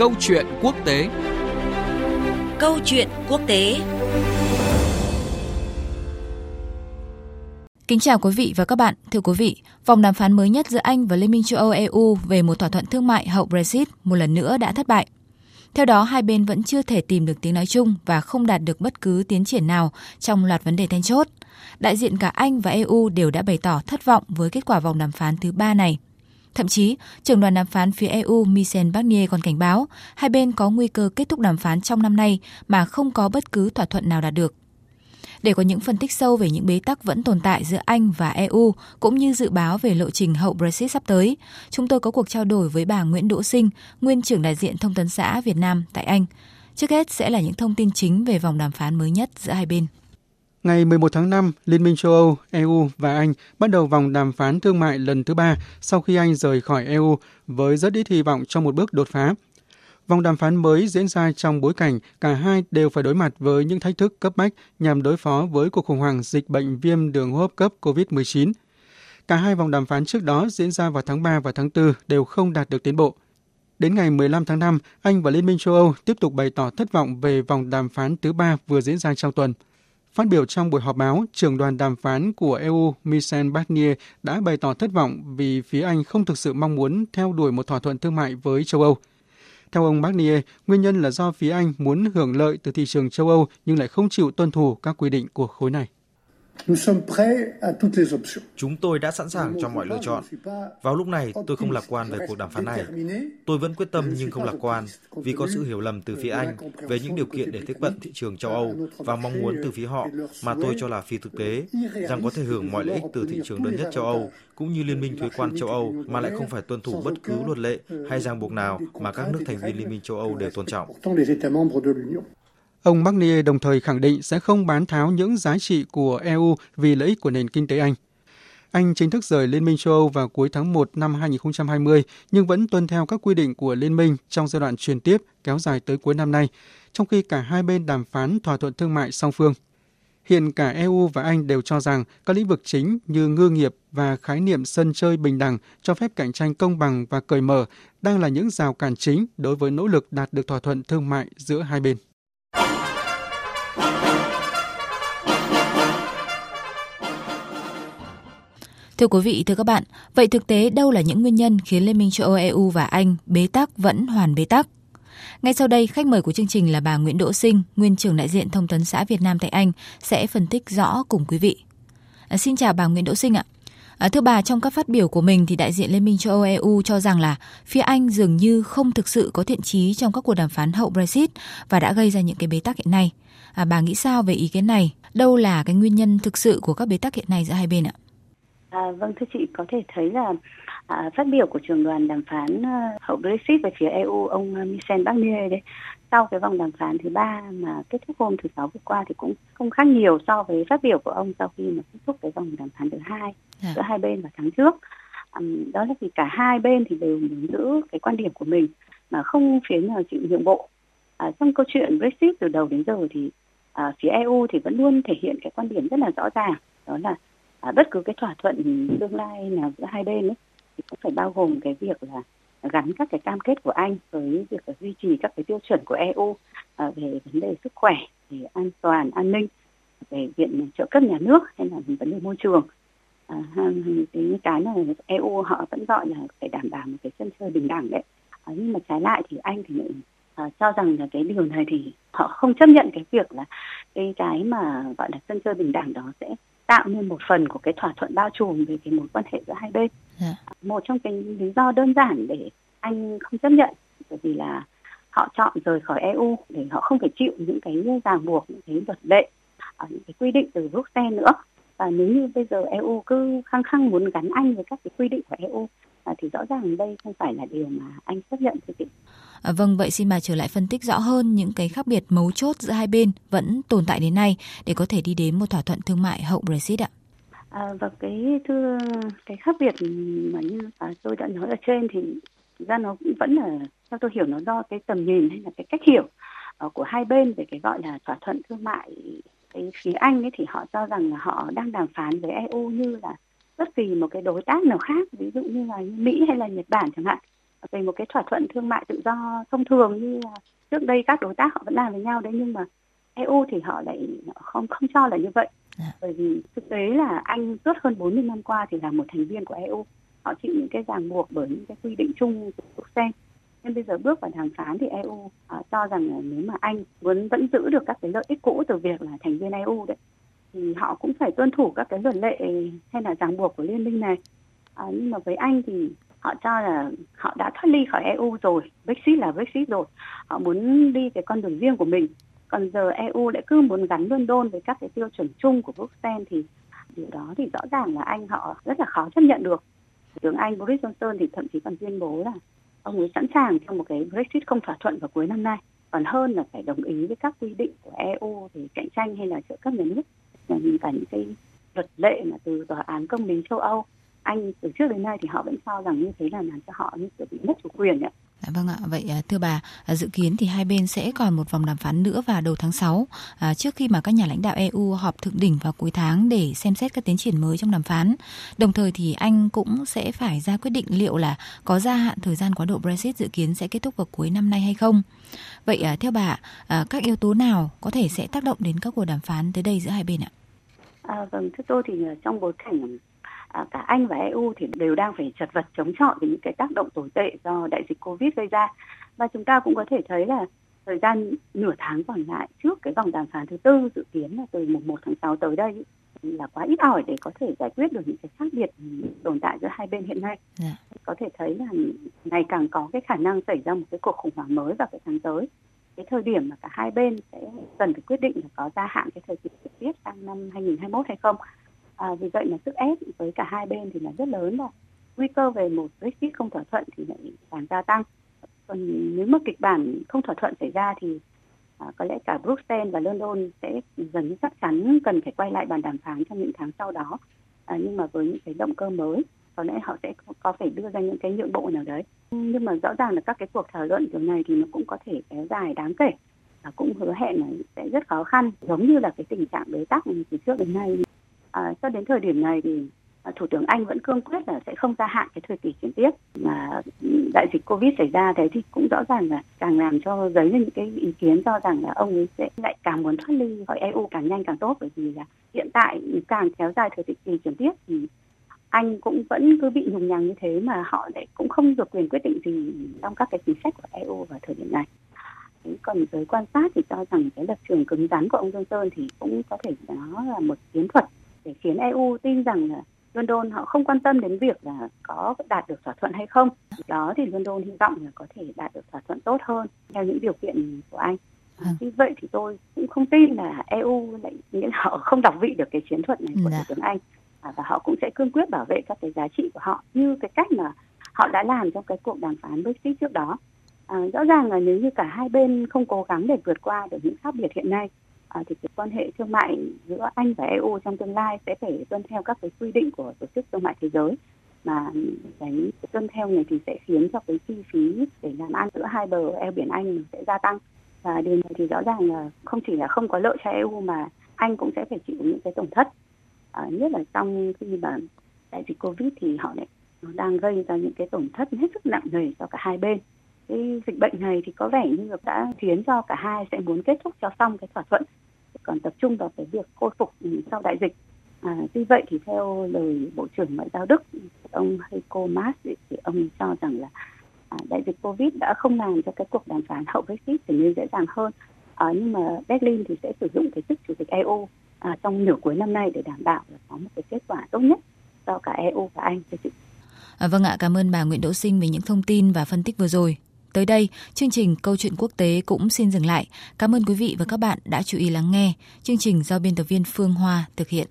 Câu chuyện quốc tế Câu chuyện quốc tế Kính chào quý vị và các bạn. Thưa quý vị, vòng đàm phán mới nhất giữa Anh và Liên minh châu Âu EU về một thỏa thuận thương mại hậu Brexit một lần nữa đã thất bại. Theo đó, hai bên vẫn chưa thể tìm được tiếng nói chung và không đạt được bất cứ tiến triển nào trong loạt vấn đề then chốt. Đại diện cả Anh và EU đều đã bày tỏ thất vọng với kết quả vòng đàm phán thứ ba này. Thậm chí, trưởng đoàn đàm phán phía EU Michel Barnier còn cảnh báo hai bên có nguy cơ kết thúc đàm phán trong năm nay mà không có bất cứ thỏa thuận nào đạt được. Để có những phân tích sâu về những bế tắc vẫn tồn tại giữa Anh và EU, cũng như dự báo về lộ trình hậu Brexit sắp tới, chúng tôi có cuộc trao đổi với bà Nguyễn Đỗ Sinh, nguyên trưởng đại diện thông tấn xã Việt Nam tại Anh. Trước hết sẽ là những thông tin chính về vòng đàm phán mới nhất giữa hai bên. Ngày 11 tháng 5, Liên minh châu Âu, EU và Anh bắt đầu vòng đàm phán thương mại lần thứ ba sau khi Anh rời khỏi EU với rất ít hy vọng trong một bước đột phá. Vòng đàm phán mới diễn ra trong bối cảnh cả hai đều phải đối mặt với những thách thức cấp bách nhằm đối phó với cuộc khủng hoảng dịch bệnh viêm đường hô hấp cấp COVID-19. Cả hai vòng đàm phán trước đó diễn ra vào tháng 3 và tháng 4 đều không đạt được tiến bộ. Đến ngày 15 tháng 5, Anh và Liên minh châu Âu tiếp tục bày tỏ thất vọng về vòng đàm phán thứ ba vừa diễn ra trong tuần. Phát biểu trong buổi họp báo, trưởng đoàn đàm phán của EU Michel Barnier đã bày tỏ thất vọng vì phía Anh không thực sự mong muốn theo đuổi một thỏa thuận thương mại với châu Âu. Theo ông Barnier, nguyên nhân là do phía Anh muốn hưởng lợi từ thị trường châu Âu nhưng lại không chịu tuân thủ các quy định của khối này. Chúng tôi đã sẵn sàng cho mọi lựa chọn. Vào lúc này, tôi không lạc quan về cuộc đàm phán này. Tôi vẫn quyết tâm nhưng không lạc quan vì có sự hiểu lầm từ phía Anh về những điều kiện để tiếp cận thị trường châu Âu và mong muốn từ phía họ mà tôi cho là phi thực tế, rằng có thể hưởng mọi lợi ích từ thị trường đơn nhất châu Âu cũng như Liên minh thuế quan châu Âu mà lại không phải tuân thủ bất cứ luật lệ hay ràng buộc nào mà các nước thành viên Liên minh châu Âu đều tôn trọng. Ông Barnier đồng thời khẳng định sẽ không bán tháo những giá trị của EU vì lợi ích của nền kinh tế Anh. Anh chính thức rời Liên minh châu Âu vào cuối tháng 1 năm 2020 nhưng vẫn tuân theo các quy định của Liên minh trong giai đoạn truyền tiếp kéo dài tới cuối năm nay, trong khi cả hai bên đàm phán thỏa thuận thương mại song phương. Hiện cả EU và Anh đều cho rằng các lĩnh vực chính như ngư nghiệp và khái niệm sân chơi bình đẳng cho phép cạnh tranh công bằng và cởi mở đang là những rào cản chính đối với nỗ lực đạt được thỏa thuận thương mại giữa hai bên. Thưa quý vị, thưa các bạn, vậy thực tế đâu là những nguyên nhân khiến Liên minh châu Âu EU và Anh bế tắc vẫn hoàn bế tắc? Ngay sau đây, khách mời của chương trình là bà Nguyễn Đỗ Sinh, nguyên trưởng đại diện thông tấn xã Việt Nam tại Anh sẽ phân tích rõ cùng quý vị. À, xin chào bà Nguyễn Đỗ Sinh ạ. À, thưa bà, trong các phát biểu của mình thì đại diện Liên minh châu Âu EU cho rằng là phía Anh dường như không thực sự có thiện chí trong các cuộc đàm phán hậu Brexit và đã gây ra những cái bế tắc hiện nay. À, bà nghĩ sao về ý kiến này? Đâu là cái nguyên nhân thực sự của các bế tắc hiện nay giữa hai bên ạ? À, vâng thưa chị có thể thấy là à, phát biểu của trưởng đoàn đàm phán uh, hậu Brexit về phía EU ông uh, Michel Barnier đấy sau cái vòng đàm phán thứ ba mà kết thúc hôm thứ sáu vừa qua thì cũng không khác nhiều so với phát biểu của ông sau khi mà kết thúc cái vòng đàm phán thứ hai. Dạ. giữa hai bên vào tháng trước um, đó là vì cả hai bên thì đều muốn giữ cái quan điểm của mình mà không phía nào chịu nhượng bộ à, trong câu chuyện Brexit từ đầu đến giờ thì à, phía EU thì vẫn luôn thể hiện cái quan điểm rất là rõ ràng đó là à, bất cứ cái thỏa thuận tương lai nào giữa hai bên ấy, thì cũng phải bao gồm cái việc là gắn các cái cam kết của anh với việc là duy trì các cái tiêu chuẩn của EU à, về vấn đề sức khỏe, về an toàn, an ninh, về viện trợ cấp nhà nước hay là vấn đề môi trường. À, cái cái này EU họ vẫn gọi là phải đảm bảo một cái sân chơi bình đẳng đấy. À, nhưng mà trái lại thì anh thì à, cho rằng là cái điều này thì họ không chấp nhận cái việc là cái cái mà gọi là sân chơi bình đẳng đó sẽ tạo nên một phần của cái thỏa thuận bao trùm về cái mối quan hệ giữa hai bên. Yeah. Dạ. Một trong cái lý do đơn giản để anh không chấp nhận bởi vì là họ chọn rời khỏi EU để họ không phải chịu những cái ràng buộc, những cái luật lệ, à, những cái quy định từ Bruxelles nữa. Và nếu như bây giờ EU cứ khăng khăng muốn gắn anh với các cái quy định của EU à, thì rõ ràng đây không phải là điều mà anh chấp nhận thưa chị. À, vâng, vậy xin bà trở lại phân tích rõ hơn những cái khác biệt mấu chốt giữa hai bên vẫn tồn tại đến nay để có thể đi đến một thỏa thuận thương mại hậu Brexit ạ. À, và cái thưa cái khác biệt mà như à, tôi đã nói ở trên thì ra nó cũng vẫn là theo tôi hiểu nó do cái tầm nhìn hay là cái cách hiểu uh, của hai bên về cái gọi là thỏa thuận thương mại cái phía Anh ấy thì họ cho rằng là họ đang đàm phán với EU như là bất kỳ một cái đối tác nào khác ví dụ như là Mỹ hay là Nhật Bản chẳng hạn về một cái thỏa thuận thương mại tự do thông thường như là trước đây các đối tác họ vẫn làm với nhau đấy nhưng mà EU thì họ lại không không cho là như vậy. Dạ. bởi vì thực tế là Anh suốt hơn 40 năm qua thì là một thành viên của EU họ chịu những cái ràng buộc bởi những cái quy định chung của Bruxelles nên bây giờ bước vào đàm phán thì EU uh, cho rằng là nếu mà Anh muốn vẫn giữ được các cái lợi ích cũ từ việc là thành viên EU đấy thì họ cũng phải tuân thủ các cái luật lệ hay là ràng buộc của liên minh này à, nhưng mà với Anh thì họ cho là họ đã thoát ly khỏi EU rồi, Brexit là Brexit rồi. Họ muốn đi cái con đường riêng của mình. Còn giờ EU lại cứ muốn gắn London với các cái tiêu chuẩn chung của Bruxelles thì điều đó thì rõ ràng là Anh họ rất là khó chấp nhận được. Thủ tướng Anh Boris Johnson thì thậm chí còn tuyên bố là ông ấy sẵn sàng cho một cái Brexit không thỏa thuận vào cuối năm nay. Còn hơn là phải đồng ý với các quy định của EU về cạnh tranh hay là trợ cấp nhà nước. Và cả những cái luật lệ mà từ tòa án công lý châu Âu anh từ trước đến nay thì họ vẫn cho rằng như thế là làm cho họ như kiểu bị mất chủ quyền ạ. Dạ vâng ạ, vậy à, thưa bà, à, dự kiến thì hai bên sẽ còn một vòng đàm phán nữa vào đầu tháng 6 à, trước khi mà các nhà lãnh đạo EU họp thượng đỉnh vào cuối tháng để xem xét các tiến triển mới trong đàm phán. Đồng thời thì Anh cũng sẽ phải ra quyết định liệu là có gia hạn thời gian quá độ Brexit dự kiến sẽ kết thúc vào cuối năm nay hay không. Vậy à, theo bà, à, các yếu tố nào có thể sẽ tác động đến các cuộc đàm phán tới đây giữa hai bên ạ? À, vâng, thưa tôi thì trong bối cảnh à, cả Anh và EU thì đều đang phải chật vật chống chọi với những cái tác động tồi tệ do đại dịch Covid gây ra và chúng ta cũng có thể thấy là thời gian nửa tháng còn lại trước cái vòng đàm phán thứ tư dự kiến là từ mùng 1 tháng 6 tới đây là quá ít ỏi để có thể giải quyết được những cái khác biệt tồn tại giữa hai bên hiện nay. Yeah. Dạ. Có thể thấy là ngày càng có cái khả năng xảy ra một cái cuộc khủng hoảng mới vào cái tháng tới. Cái thời điểm mà cả hai bên sẽ cần phải quyết định là có gia hạn cái thời kỳ trực tiếp sang năm 2021 hay không à, vì vậy là sức ép với cả hai bên thì là rất lớn và nguy cơ về một Brexit không thỏa thuận thì lại càng gia tăng. Còn nếu mà kịch bản không thỏa thuận xảy ra thì à, có lẽ cả Bruxelles và London sẽ dần chắc chắn cần phải quay lại bàn đàm phán trong những tháng sau đó. À, nhưng mà với những cái động cơ mới có lẽ họ sẽ có phải đưa ra những cái nhượng bộ nào đấy. Nhưng mà rõ ràng là các cái cuộc thảo luận kiểu này thì nó cũng có thể kéo dài đáng kể và cũng hứa hẹn là sẽ rất khó khăn giống như là cái tình trạng bế tắc từ trước đến nay à, cho đến thời điểm này thì à, thủ tướng anh vẫn cương quyết là sẽ không gia hạn cái thời kỳ chuyển tiếp mà đại dịch covid xảy ra thế thì cũng rõ ràng là càng làm cho dấy lên những cái ý kiến cho rằng là ông ấy sẽ lại càng muốn thoát ly khỏi eu càng nhanh càng tốt bởi vì là hiện tại càng kéo dài thời kỳ chuyển tiếp thì anh cũng vẫn cứ bị nhùng nhằng như thế mà họ lại cũng không được quyền quyết định gì trong các cái chính sách của EU vào thời điểm này. Còn giới quan sát thì cho rằng cái lập trường cứng rắn của ông Johnson thì cũng có thể nó là một chiến thuật để khiến EU tin rằng là London họ không quan tâm đến việc là có đạt được thỏa thuận hay không. Đó thì London hy vọng là có thể đạt được thỏa thuận tốt hơn theo những điều kiện của Anh. Vì vậy thì tôi cũng không tin là EU lại nghĩa là họ không đọc vị được cái chiến thuật này của Thủ tướng Anh à, và họ cũng sẽ cương quyết bảo vệ các cái giá trị của họ như cái cách mà họ đã làm trong cái cuộc đàm phán Brexit trước đó. À, rõ ràng là nếu như cả hai bên không cố gắng để vượt qua được những khác biệt hiện nay à, thì cái quan hệ thương mại giữa Anh và EU trong tương lai sẽ phải tuân theo các cái quy định của tổ chức thương mại thế giới. Mà cái tuân theo này thì sẽ khiến cho cái chi phí để làm ăn giữa hai bờ eo biển Anh sẽ gia tăng. Và điều này thì rõ ràng là không chỉ là không có lợi cho EU mà Anh cũng sẽ phải chịu những cái tổn thất. À, nhất là trong khi mà đại dịch Covid thì họ lại nó đang gây ra những cái tổn thất hết sức nặng nề cho cả hai bên. Cái dịch bệnh này thì có vẻ như đã khiến cho cả hai sẽ muốn kết thúc cho xong cái thỏa thuận còn tập trung vào cái việc khôi phục ừ, sau đại dịch. À, tuy vậy thì theo lời bộ trưởng ngoại giao đức ông Heiko Maas thì ông cho rằng là à, đại dịch covid đã không làm cho cái cuộc đàm phán hậu brexit trở nên dễ dàng hơn. À, nhưng mà berlin thì sẽ sử dụng cái chức chủ tịch eu à, trong nửa cuối năm nay để đảm bảo là có một cái kết quả tốt nhất cho cả eu và anh. À, vâng ạ, cảm ơn bà Nguyễn Đỗ Sinh vì những thông tin và phân tích vừa rồi. Tới đây, chương trình Câu chuyện quốc tế cũng xin dừng lại. Cảm ơn quý vị và các bạn đã chú ý lắng nghe. Chương trình do biên tập viên Phương Hoa thực hiện.